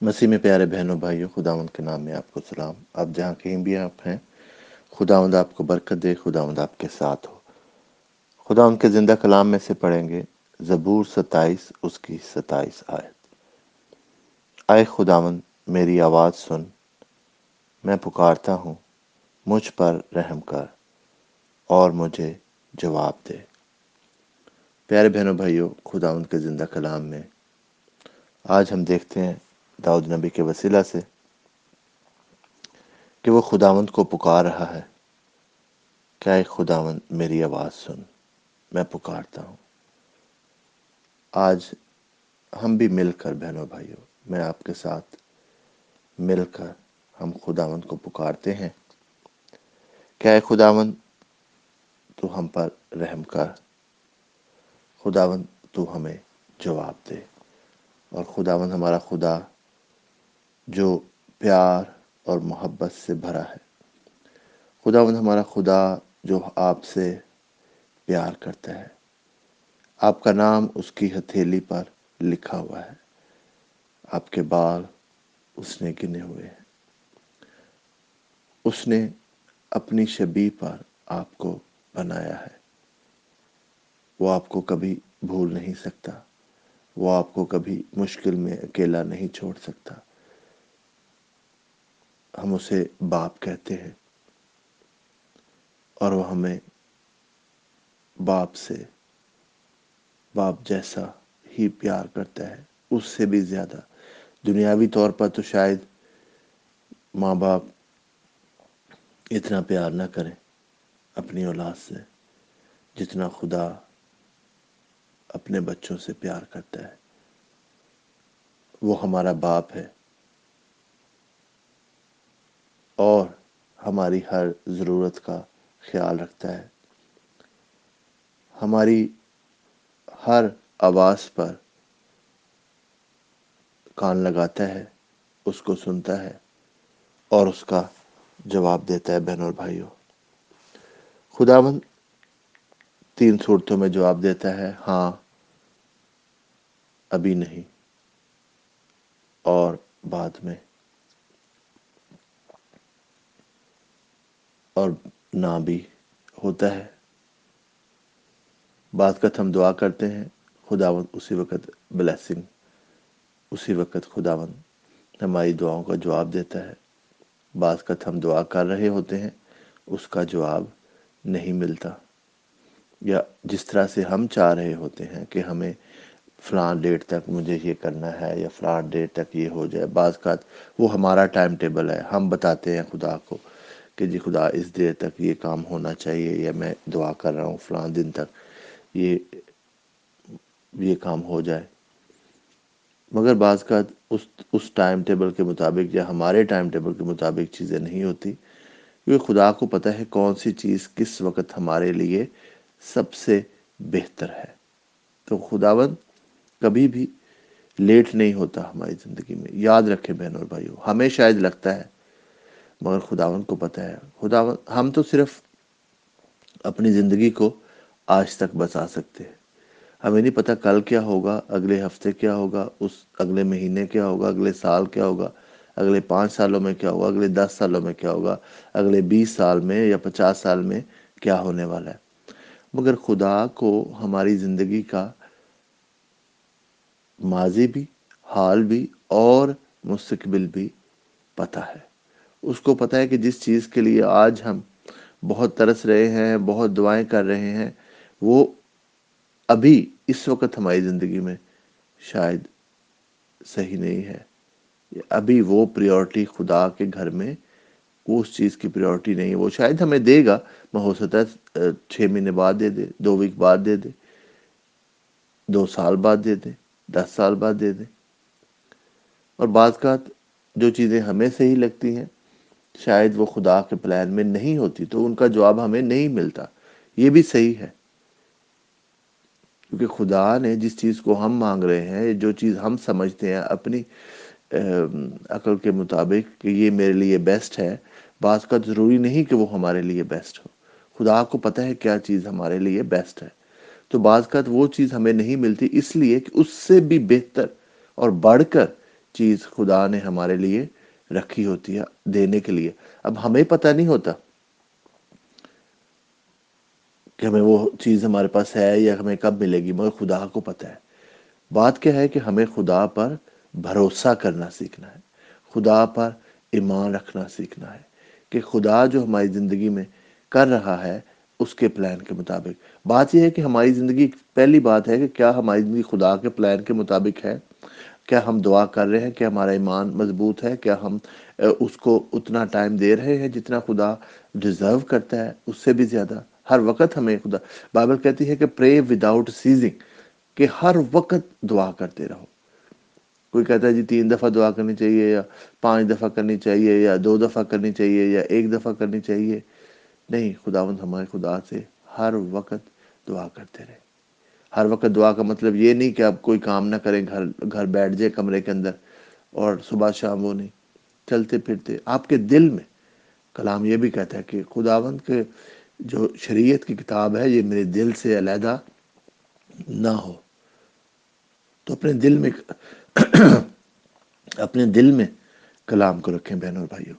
مسیح میں پیارے بہنوں، بھائیوں، خداوند کے نام میں آپ کو سلام۔ آپ جہاں کہیں بھی آپ ہیں، خداوند آپ کو برکت دے، خداوند آپ کے ساتھ ہو۔ خداوند کے زندہ کلام میں سے پڑھیں گے زبور ستائیس، اس کی ستائیس آیت۔ آئے خداوند، میری آواز سن۔ میں پکارتا ہوں، مجھ پر رحم کر اور مجھے جواب دے۔ پیارے بہنوں، بھائیوں، خداوند کے زندہ کلام میں آج ہم دیکھتے ہیں داؤد نبی کے وسیلہ سے کہ وہ خداوند کو پکار رہا ہے۔ کیا ایک خداوند میری آواز سن؟ میں پکارتا ہوں۔ آج ہم بھی مل کر بہنوں بھائیوں، میں آپ کے ساتھ مل کر ہم خداوند کو پکارتے ہیں۔ کیا اے خداوند تو ہم پر رحم کر۔ خداوند تو ہمیں جواب دے۔ اور خداوند ہمارا خدا جو پیار اور محبت سے بھرا ہے۔ خداوند ہمارا خدا جو آپ سے پیار کرتا ہے۔ آپ کا نام اس کی ہتھیلی پر لکھا ہوا ہے۔ آپ کے بال اس نے گنے ہوئے ہیں۔ اس نے اپنی شبی پر آپ کو بنایا ہے۔ وہ آپ کو کبھی بھول نہیں سکتا۔ وہ آپ کو کبھی مشکل میں اکیلا نہیں چھوڑ سکتا۔ ہم اسے باپ کہتے ہیں۔ اور وہ ہمیں باپ سے باپ جیسا ہی پیار کرتا ہے۔ اس سے بھی زیادہ۔ دنیاوی طور پر تو شاید ماں باپ اتنا پیار نہ کریں اپنی اولاد سے جتنا خدا اپنے بچوں سے پیار کرتا ہے۔ وہ ہمارا باپ ہے۔ اور ہماری ہر ضرورت کا خیال رکھتا ہے۔ ہماری ہر آواز پر کان لگاتا ہے، اس کو سنتا ہے اور اس کا جواب دیتا ہے بہن اور بھائیوں۔ خداوند تین صورتوں میں جواب دیتا ہے ہاں ابھی نہیں، اور بعد میں۔ اور نہ بھی ہوتا ہے۔ بعض کا ہم دعا کرتے ہیں، خداوند اسی وقت بلیسنگ اسی وقت خداوند ہماری دعاؤں کا جواب دیتا ہے۔ بعض کا ہم دعا کر رہے ہوتے ہیں، اس کا جواب نہیں ملتا۔ یا جس طرح سے ہم چاہ رہے ہوتے ہیں کہ ہمیں فلاں ڈیٹ تک مجھے یہ کرنا ہے یا فلاں ڈیٹ تک یہ ہو جائے، بعض کا وہ ہمارا ٹائم ٹیبل ہے، ہم بتاتے ہیں خدا کو۔ کہ جی خدا اس دیر تک یہ کام ہونا چاہیے یا میں دعا کر رہا ہوں فلاں دن تک یہ یہ کام ہو جائے۔ مگر بعض کا اس اس ٹائم ٹیبل کے مطابق یا ہمارے ٹائم ٹیبل کے مطابق چیزیں نہیں ہوتی۔ کیونکہ خدا کو پتہ ہے کون سی چیز کس وقت ہمارے لیے سب سے بہتر ہے۔ تو خداون کبھی بھی لیٹ نہیں ہوتا ہماری زندگی میں۔ یاد رکھے بہن اور بھائیوں، ہمیں شاید لگتا ہے مگر خداون کو پتہ ہے۔ خداون، ہم تو صرف اپنی زندگی کو آج تک بچا سکتے ہیں۔ ہمیں نہیں پتہ کل کیا ہوگا، اگلے ہفتے کیا ہوگا، اس اگلے مہینے کیا ہوگا، اگلے سال کیا ہوگا، اگلے پانچ سالوں میں کیا ہوگا، اگلے دس سالوں میں کیا ہوگا، اگلے بیس سال میں یا پچاس سال میں کیا ہونے والا ہے۔ مگر خدا کو ہماری زندگی کا ماضی بھی، حال بھی اور مستقبل بھی پتہ ہے۔ اس کو پتہ ہے کہ جس چیز کے لیے آج ہم بہت ترس رہے ہیں، بہت دعائیں کر رہے ہیں، وہ ابھی اس وقت ہماری زندگی میں شاید صحیح نہیں ہے۔ ابھی وہ پریورٹی خدا کے گھر میں وہ اس چیز کی پریورٹی نہیں ہے۔ وہ شاید ہمیں دے گا، میں ہو سکتا ہے، چھ مہینے بعد دے دے، دو ویک بعد دے دے، دو سال بعد دے دے، دس سال بعد دے دے۔ اور بعض کا جو چیزیں ہمیں صحیح لگتی ہیں شاید وہ خدا کے پلان میں نہیں ہوتی، تو ان کا جواب ہمیں نہیں ملتا۔ یہ بھی صحیح ہے۔ کیونکہ خدا نے جس چیز کو ہم مانگ رہے ہیں، جو چیز ہم سمجھتے ہیں، اپنی عقل کے مطابق کہ یہ میرے لیے بیسٹ ہے، بعض کا ضروری نہیں کہ وہ ہمارے لیے بیسٹ ہو۔ خدا کو پتہ ہے کیا چیز ہمارے لیے بیسٹ ہے۔ تو بعض کا وہ چیز ہمیں نہیں ملتی، اس لیے کہ اس سے بھی بہتر اور بڑھ کر چیز خدا نے ہمارے لیے رکھی ہوتی ہے دینے کے لیے۔ اب ہمیں پتہ نہیں ہوتا کہ ہمیں وہ چیز ہمارے پاس ہے یا ہمیں کب ملے گی، مگر خدا کو پتہ ہے۔ بات کیا ہے کہ ہمیں خدا پر بھروسہ کرنا سیکھنا ہے۔ خدا پر ایمان رکھنا سیکھنا ہے کہ خدا جو ہماری زندگی میں کر رہا ہے، اس کے پلان کے مطابق۔ بات یہ ہے کہ ہماری زندگی، پہلی بات ہے کہ کیا ہماری زندگی خدا کے پلان کے مطابق ہے؟ کیا ہم دعا کر رہے ہیں؟ کیا ہمارا ایمان مضبوط ہے؟ کیا ہم اس کو اتنا ٹائم دے رہے ہیں جتنا خدا ڈیزرو کرتا ہے؟ اس سے بھی زیادہ ہر وقت ہمیں خدا، بائبل کہتی ہے کہ پرے وداؤٹ سیزنگ کہ ہر وقت دعا کرتے رہو۔ کوئی کہتا ہے جی تین دفعہ دعا کرنی چاہیے یا پانچ دفعہ کرنی چاہیے یا دو دفعہ کرنی چاہیے یا ایک دفعہ کرنی چاہیے؟ نہیں، خداوند ہمارے خدا سے ہر وقت دعا کرتے رہے۔ ہر وقت دعا کا مطلب یہ نہیں کہ آپ کوئی کام نہ کریں، گھر گھر بیٹھ جائے کمرے کے اندر اور صبح شام وہ نہیں، چلتے پھرتے۔ آپ کے دل میں کلام یہ بھی کہتا ہے کہ خداوند کے جو شریعت کی کتاب ہے، یہ میرے دل سے علیحدہ نہ ہو۔ تو اپنے دل میں، اپنے دل میں کلام کو رکھیں بہن اور بھائیوں۔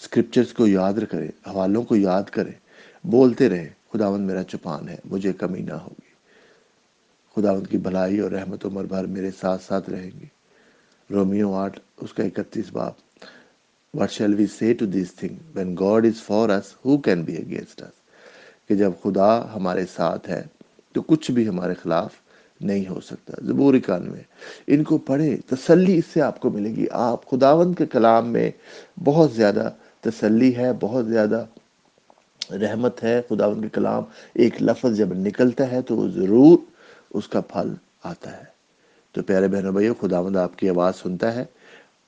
اسکرپچرس کو یاد کریں، حوالوں کو یاد کریں، بولتے رہیں، خداوند میرا چپان ہے، مجھے کمی نہ ہوگی۔ خداوند کی بھلائی اور رحمت عمر بھر میرے ساتھ ساتھ رہیں گی۔ رومیو آٹھ، اس کا اکتیس باپ۔ What shall we say to this thing when God is for us who can be against us کہ جب خدا ہمارے ساتھ ہے، تو کچھ بھی ہمارے خلاف نہیں ہو سکتا۔ زبور اکانوے۔ ان کو پڑھے تسلی اس سے آپ کو ملے گی۔ آپ خداوند کے کلام میں بہت زیادہ تسلی ہے، بہت زیادہ رحمت ہے۔ خداوند کے کلام ایک لفظ جب نکلتا ہے تو وہ ضرور اس کا پھل آتا ہے۔ تو پیارے بہنوں بھائیو، خداوند آپ کی آواز سنتا ہے،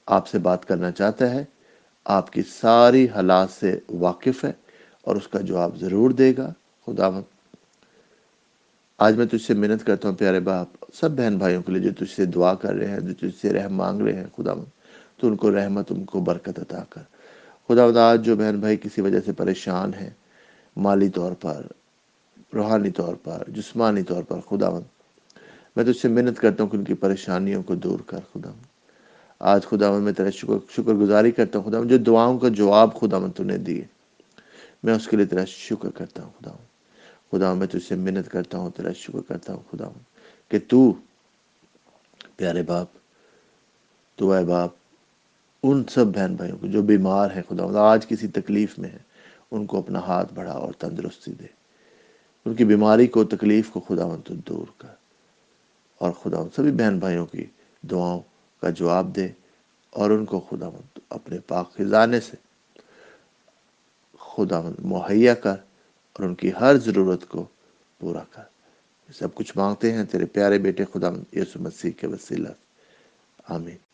آپ سے بات کرنا چاہتا ہے۔ آپ کی ساری حالات سے واقف ہے اور اس کا جواب ضرور دے گا۔ خداوند، آج میں تجھ سے محنت کرتا ہوں پیارے باپ۔ سب بہن بھائیوں کے لیے جو تجھ سے دعا کر رہے ہیں، جو تجھ سے رحم مانگ رہے ہیں، خداوند، تو ان کو رحمت، ان کو برکت عطا کر۔ خداوند، آج جو بہن بھائی کسی وجہ سے پریشان ہیں، مالی طور پر روحانی طور پر، جسمانی طور پر خدا مند میں تجھ سے محنت کرتا ہوں کہ ان کی پریشانیوں کو دور کر خدا مند آج خدا مند میں تیرا شکر شکر گزاری کرتا ہوں خدا مند جو دعاؤں کا جواب خدا مند تو نے دیے۔ میں اس کے لیے تیرا شکر کرتا ہوں خدا مند خدا میں تجھ سے منت کرتا ہوں، تیرا شکر کرتا ہوں خدا کہ تو، پیارے باپ، تو اے باپ، ان سب بہن بھائیوں کو جو بیمار ہیں خدا آج کسی تکلیف میں ہیں، ان کو اپنا ہاتھ بڑھا اور تندرستی دے۔ ان کی بیماری کو تکلیف کو خدا تو دور کر اور خدا سبھی بہن بھائیوں کی دعاؤں کا جواب دے اور ان کو خدا اپنے پاک خزانے سے خدا مہیا کر اور ان کی ہر ضرورت کو پورا کر۔ سب کچھ مانگتے ہیں تیرے پیارے بیٹے خدا یسو مسیح کے وسیلہ۔ آمین۔